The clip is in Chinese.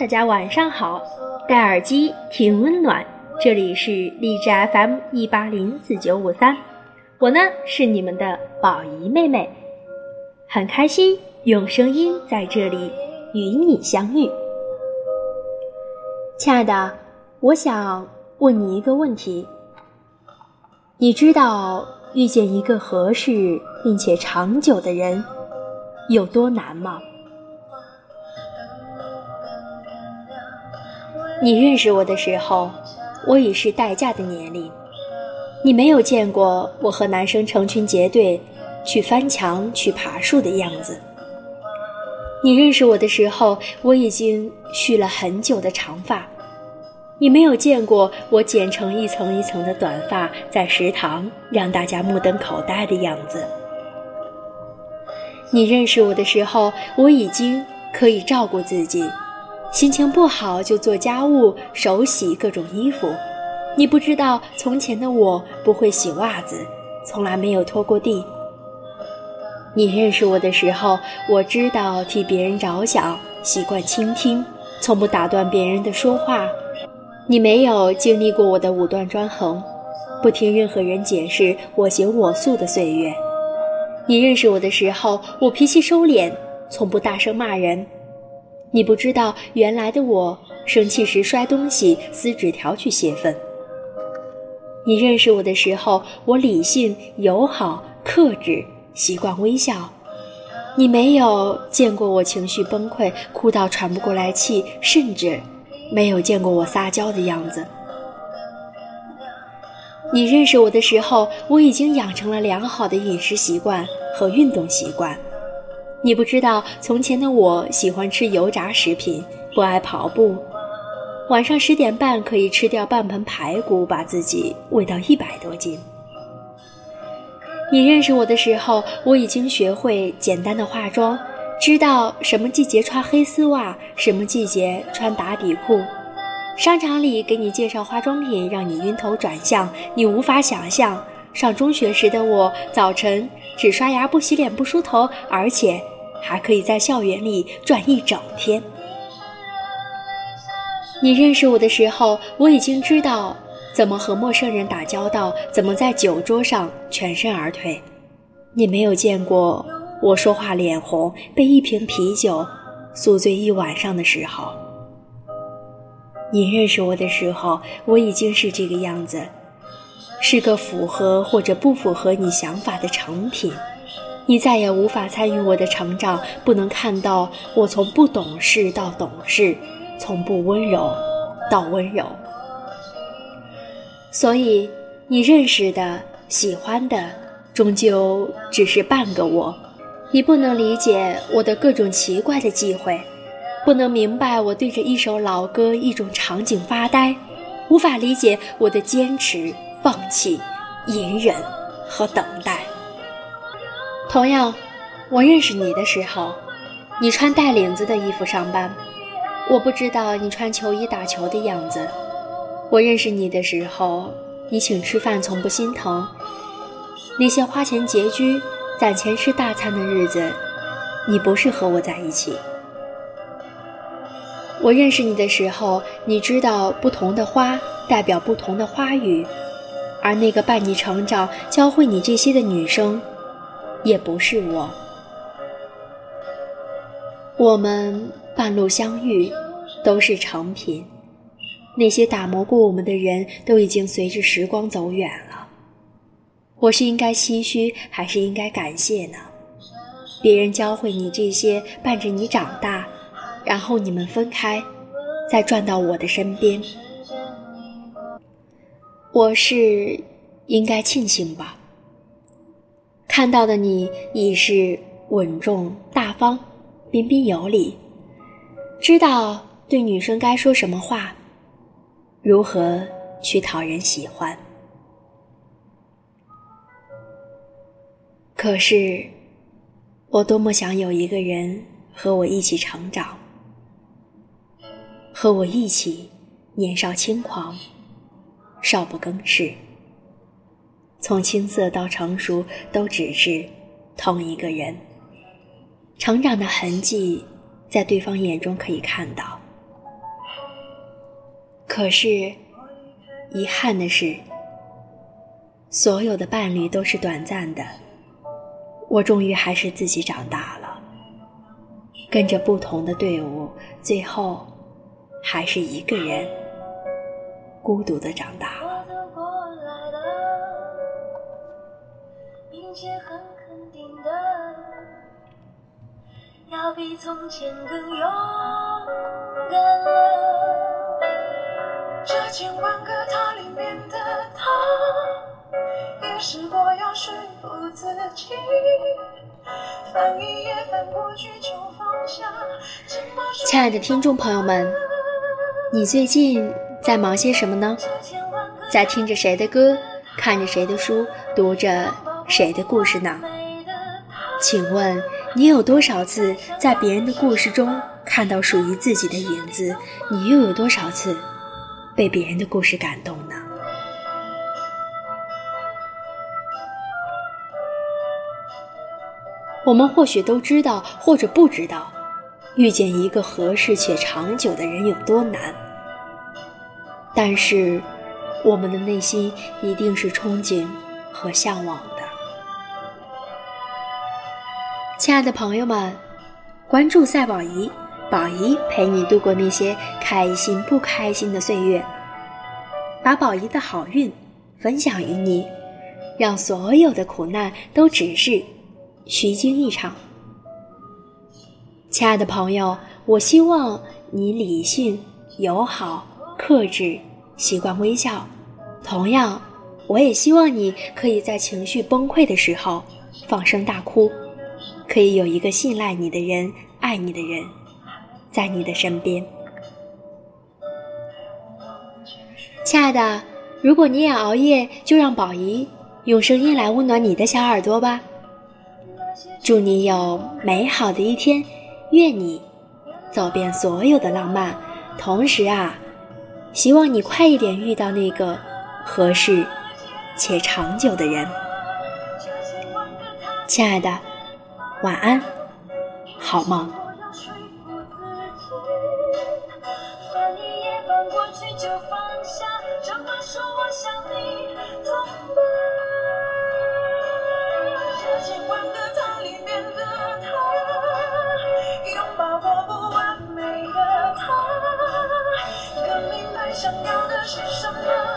大家晚上好，戴耳机听温暖，这里是荔枝 FM 一八零四九五三，我呢是你们的宝仪妹妹，很开心用声音在这里与你相遇。亲爱的，我想问你一个问题，你知道遇见一个合适并且长久的人有多难吗？你认识我的时候，我已是待嫁的年龄。你没有见过我和男生成群结队去翻墙、去爬树的样子。你认识我的时候，我已经蓄了很久的长发。你没有见过我剪成一层一层的短发，在食堂让大家目瞪口呆的样子。你认识我的时候，我已经可以照顾自己。心情不好就做家务、手洗各种衣服。你不知道从前的我不会洗袜子，从来没有拖过地。你认识我的时候，我知道替别人着想，习惯倾听，从不打断别人的说话。你没有经历过我的武断专横，不听任何人解释，我行我素的岁月。你认识我的时候，我脾气收敛，从不大声骂人。你不知道，原来的我生气时摔东西、撕纸条去泄愤。你认识我的时候，我理性、友好、克制，习惯微笑。你没有见过我情绪崩溃、哭到喘不过来气，甚至没有见过我撒娇的样子。你认识我的时候，我已经养成了良好的饮食习惯和运动习惯。你不知道，从前的我喜欢吃油炸食品，不爱跑步。晚上十点半可以吃掉半盆排骨，把自己喂到一百多斤。你认识我的时候，我已经学会简单的化妆，知道什么季节穿黑丝袜，什么季节穿打底裤。商场里给你介绍化妆品，让你晕头转向，你无法想象。上中学时的我，早晨只刷牙不洗脸不梳头，而且还可以在校园里转一整天。你认识我的时候，我已经知道怎么和陌生人打交道，怎么在酒桌上全身而退。你没有见过我说话脸红，被一瓶啤酒宿醉一晚上的时候。你认识我的时候，我已经是这个样子。是个符合或者不符合你想法的成品，你再也无法参与我的成长，不能看到我从不懂事到懂事，从不温柔到温柔。所以，你认识的、喜欢的，终究只是半个我。你不能理解我的各种奇怪的忌讳，不能明白我对着一首老歌、一种场景发呆，无法理解我的坚持。放弃、隐忍和等待。同样，我认识你的时候，你穿带领子的衣服上班，我不知道你穿球衣打球的样子。我认识你的时候，你请吃饭从不心疼。那些花钱拮据、攒钱吃大餐的日子，你不是和我在一起。我认识你的时候，你知道不同的花代表不同的花语。而那个伴你成长、教会你这些的女生，也不是我。我们半路相遇，都是成品。那些打磨过我们的人都已经随着时光走远了。我是应该唏嘘，还是应该感谢呢？别人教会你这些，伴着你长大，然后你们分开，再转到我的身边。我是应该庆幸吧。看到的你已是稳重大方、彬彬有礼，知道对女生该说什么话，如何去讨人喜欢。可是，我多么想有一个人和我一起成长，和我一起年少轻狂。少不更事，从青涩到成熟，都只是同一个人。成长的痕迹，在对方眼中可以看到，可是，遗憾的是，所有的伴侣都是短暂的。我终于还是自己长大了，跟着不同的队伍，最后还是一个人孤独的长大了。要比从前更勇敢了。这千万个他里面的他，也试过要说服自己，翻一页翻过去就放下。亲爱的听众朋友们，你最近在忙些什么呢？在听着谁的歌，看着谁的书，读着谁的故事呢？请问你有多少次在别人的故事中看到属于自己的影子？你又有多少次被别人的故事感动呢？我们或许都知道，或者不知道，遇见一个合适且长久的人有多难。但是，我们的内心一定是憧憬和向往的。亲爱的朋友们，关注赛宝仪，宝仪陪你度过那些开心不开心的岁月，把宝仪的好运分享于你，让所有的苦难都只是虚惊一场。亲爱的朋友，我希望你理性、友好、克制，习惯微笑。同样，我也希望你可以在情绪崩溃的时候放声大哭。可以有一个信赖你的人、爱你的人，在你的身边。亲爱的，如果你也熬夜，就让宝仪用声音来温暖你的小耳朵吧。祝你有美好的一天，愿你走遍所有的浪漫。同时啊，希望你快一点遇到那个合适且长久的人。亲爱的。晚安，好梦。想要的是什么？